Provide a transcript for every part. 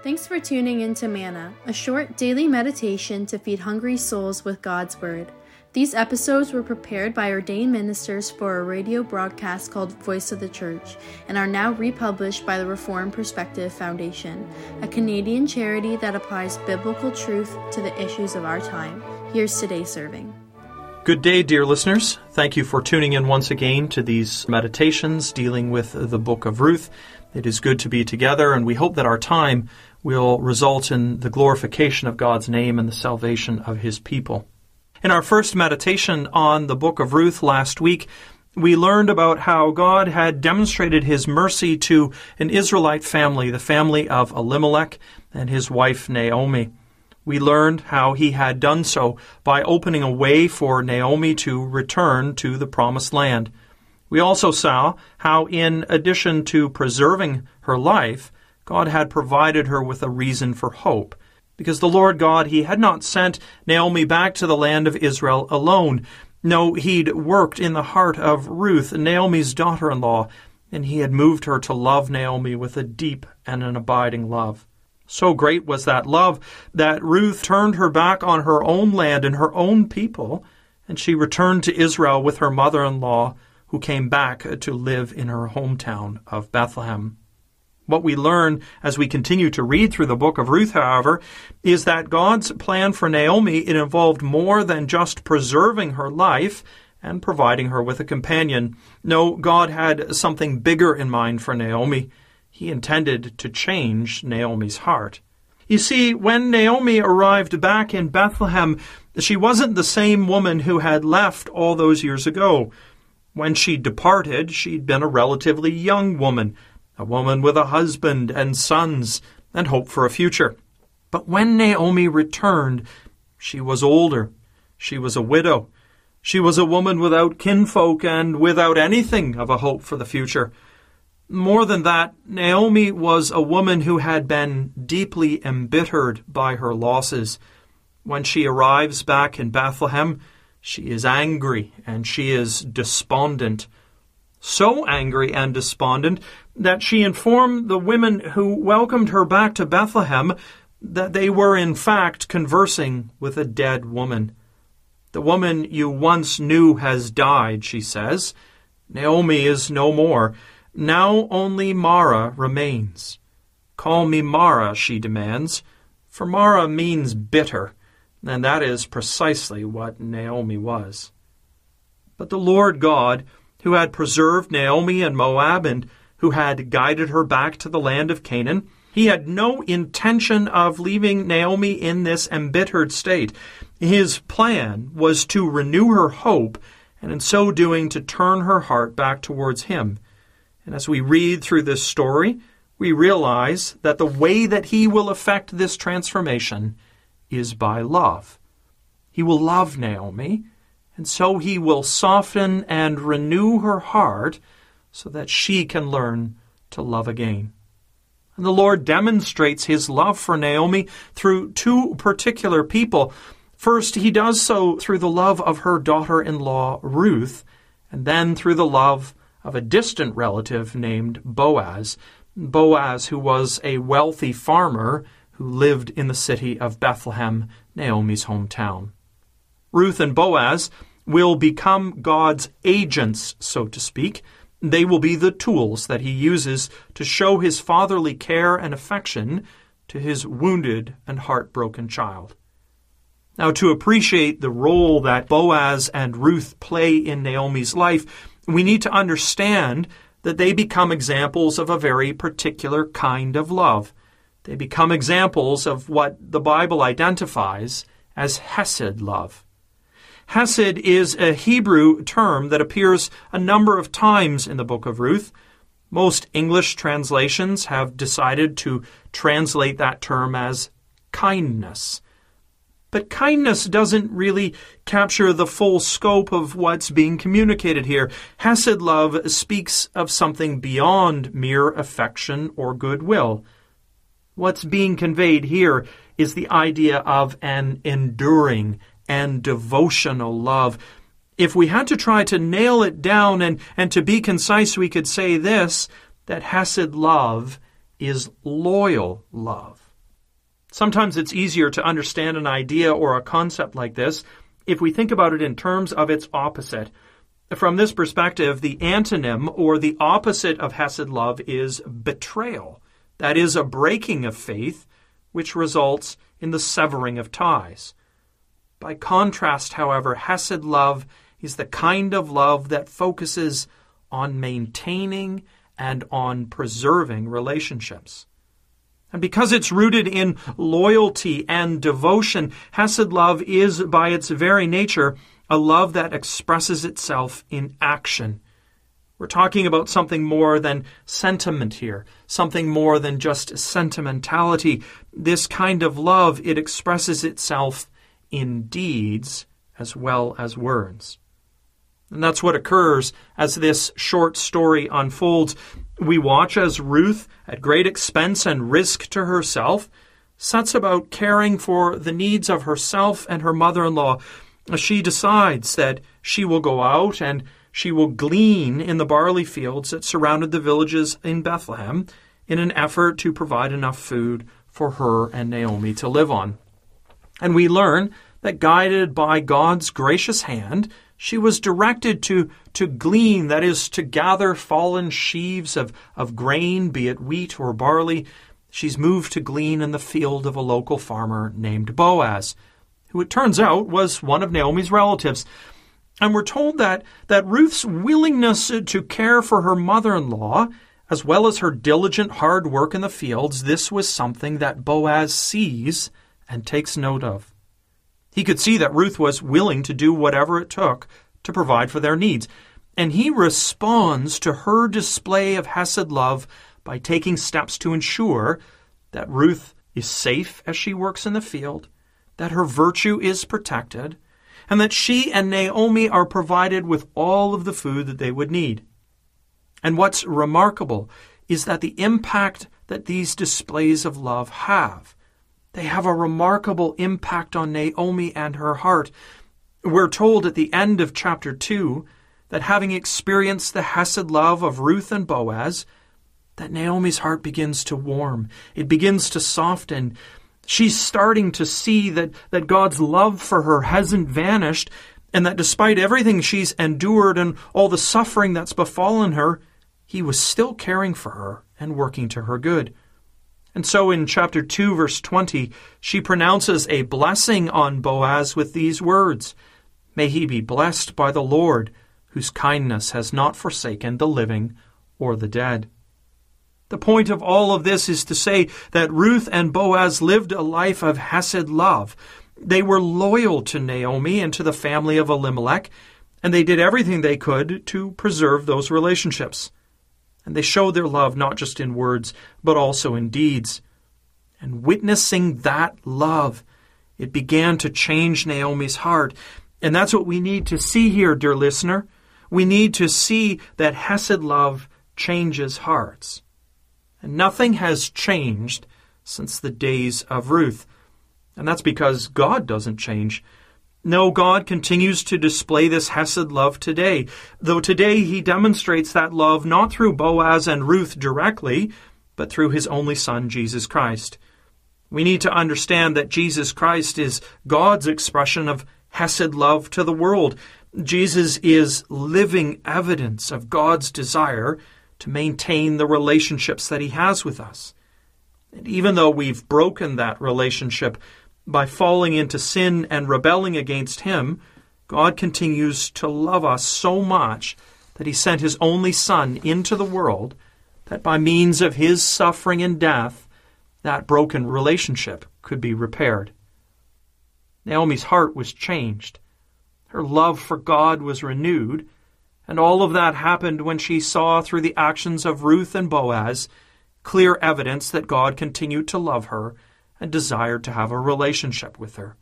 Thanks for tuning in to Manna, a short daily meditation to feed hungry souls with God's Word. These episodes were prepared by ordained ministers for a radio broadcast called Voice of the Church and are now republished by the Reformed Perspective Foundation, a Canadian charity that applies biblical truth to the issues of our time. Here's today's serving. Good day, dear listeners. Thank you for tuning in once again to these meditations dealing with the book of Ruth. It is good to be together, and we hope that our time will result in the glorification of God's name and the salvation of his people. In our first meditation on the book of Ruth last week, we learned about how God had demonstrated his mercy to an Israelite family, the family of Elimelech and his wife Naomi. We learned how he had done so by opening a way for Naomi to return to the promised land. We also saw how, in addition to preserving her life, God had provided her with a reason for hope because the Lord God, He had not sent Naomi back to the land of Israel alone. No, He'd worked in the heart of Ruth, Naomi's daughter in law, and He had moved her to love Naomi with a deep and an abiding love. So great was that love that Ruth turned her back on her own land and her own people, and she returned to Israel with her mother in law, who came back to live in her hometown of Bethlehem. What we learn as we continue to read through the book of Ruth, however, is that God's plan for Naomi it involved more than just preserving her life and providing her with a companion. No, God had something bigger in mind for Naomi. He intended to change Naomi's heart. You see, when Naomi arrived back in Bethlehem, she wasn't the same woman who had left all those years ago. When she departed, she'd been a relatively young woman, a woman with a husband and sons and hope for a future. But when Naomi returned, she was older. She was a widow. She was a woman without kinfolk and without anything of a hope for the future. More than that, Naomi was a woman who had been deeply embittered by her losses. When she arrives back in Bethlehem, she is angry and she is despondent so angry and despondent that she informed the women who welcomed her back to Bethlehem that they were in fact conversing with a dead woman. The woman you once knew has died, she says. Naomi is no more. Now only Mara remains. Call me Mara, she demands, for Mara means bitter, and that is precisely what Naomi was. But the Lord God, who had preserved Naomi and Moab and who had guided her back to the land of Canaan. He had no intention of leaving Naomi in this embittered state. His plan was to renew her hope and in so doing to turn her heart back towards him. And as we read through this story, we realize that the way that he will effect this transformation is by love. He will love Naomi and so he will soften and renew her heart so that she can learn to love again. And the Lord demonstrates his love for Naomi through two particular people. First, he does so through the love of her daughter in law, Ruth, and then through the love of a distant relative named Boaz. Boaz, who was a wealthy farmer who lived in the city of Bethlehem, Naomi's hometown. Ruth and Boaz will become God's agents, so to speak. They will be the tools that he uses to show his fatherly care and affection to his wounded and heartbroken child. Now, to appreciate the role that Boaz and Ruth play in Naomi's life, we need to understand that they become examples of a very particular kind of love. They become examples of what the Bible identifies as Hesed love. Hesed is a Hebrew term that appears a number of times in the book of Ruth. Most English translations have decided to translate that term as kindness. But kindness doesn't really capture the full scope of what's being communicated here. Hesed love speaks of something beyond mere affection or goodwill. What's being conveyed here is the idea of an enduring and devotional love. If we had to try to nail it down and, and to be concise, we could say this that Hesed love is loyal love. Sometimes it's easier to understand an idea or a concept like this if we think about it in terms of its opposite. From this perspective, the antonym or the opposite of Hesed love is betrayal. That is a breaking of faith, which results in the severing of ties. By contrast, however, Hesed love is the kind of love that focuses on maintaining and on preserving relationships. And because it's rooted in loyalty and devotion, Hesed love is, by its very nature, a love that expresses itself in action. We're talking about something more than sentiment here, something more than just sentimentality. This kind of love, it expresses itself in deeds as well as words. And that's what occurs as this short story unfolds. We watch as Ruth, at great expense and risk to herself, sets about caring for the needs of herself and her mother in law. She decides that she will go out and she will glean in the barley fields that surrounded the villages in Bethlehem in an effort to provide enough food for her and Naomi to live on. And we learn that guided by God's gracious hand, she was directed to, to glean, that is, to gather fallen sheaves of, of grain, be it wheat or barley. She's moved to glean in the field of a local farmer named Boaz, who it turns out was one of Naomi's relatives. And we're told that, that Ruth's willingness to care for her mother in law, as well as her diligent hard work in the fields, this was something that Boaz sees and takes note of. He could see that Ruth was willing to do whatever it took to provide for their needs. And he responds to her display of Hesed love by taking steps to ensure that Ruth is safe as she works in the field, that her virtue is protected, and that she and Naomi are provided with all of the food that they would need. And what's remarkable is that the impact that these displays of love have they have a remarkable impact on Naomi and her heart. We're told at the end of chapter 2 that having experienced the Hesed love of Ruth and Boaz, that Naomi's heart begins to warm. It begins to soften. She's starting to see that, that God's love for her hasn't vanished, and that despite everything she's endured and all the suffering that's befallen her, He was still caring for her and working to her good. And so in chapter 2, verse 20, she pronounces a blessing on Boaz with these words May he be blessed by the Lord, whose kindness has not forsaken the living or the dead. The point of all of this is to say that Ruth and Boaz lived a life of Hesed love. They were loyal to Naomi and to the family of Elimelech, and they did everything they could to preserve those relationships and they showed their love not just in words, but also in deeds. And witnessing that love, it began to change Naomi's heart. And that's what we need to see here, dear listener. We need to see that Hesed love changes hearts. Nothing has changed since the days of Ruth. And that's because God doesn't change. No, God continues to display this Hesed love today, though today he demonstrates that love not through Boaz and Ruth directly, but through his only Son, Jesus Christ. We need to understand that Jesus Christ is God's expression of Hesed love to the world. Jesus is living evidence of God's desire to maintain the relationships that he has with us. And even though we've broken that relationship, by falling into sin and rebelling against Him, God continues to love us so much that He sent His only Son into the world that by means of His suffering and death, that broken relationship could be repaired. Naomi's heart was changed. Her love for God was renewed, and all of that happened when she saw through the actions of Ruth and Boaz clear evidence that God continued to love her and desired to have a relationship with her.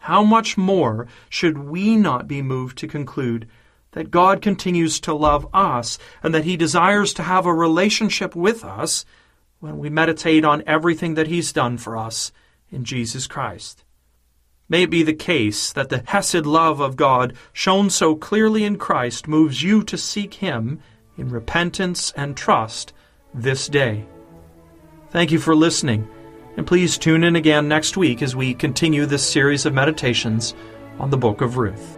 How much more should we not be moved to conclude that God continues to love us and that He desires to have a relationship with us when we meditate on everything that He's done for us in Jesus Christ? May it be the case that the Hesed love of God, shown so clearly in Christ, moves you to seek Him in repentance and trust this day. Thank you for listening And please tune in again next week as we continue this series of meditations on the book of Ruth.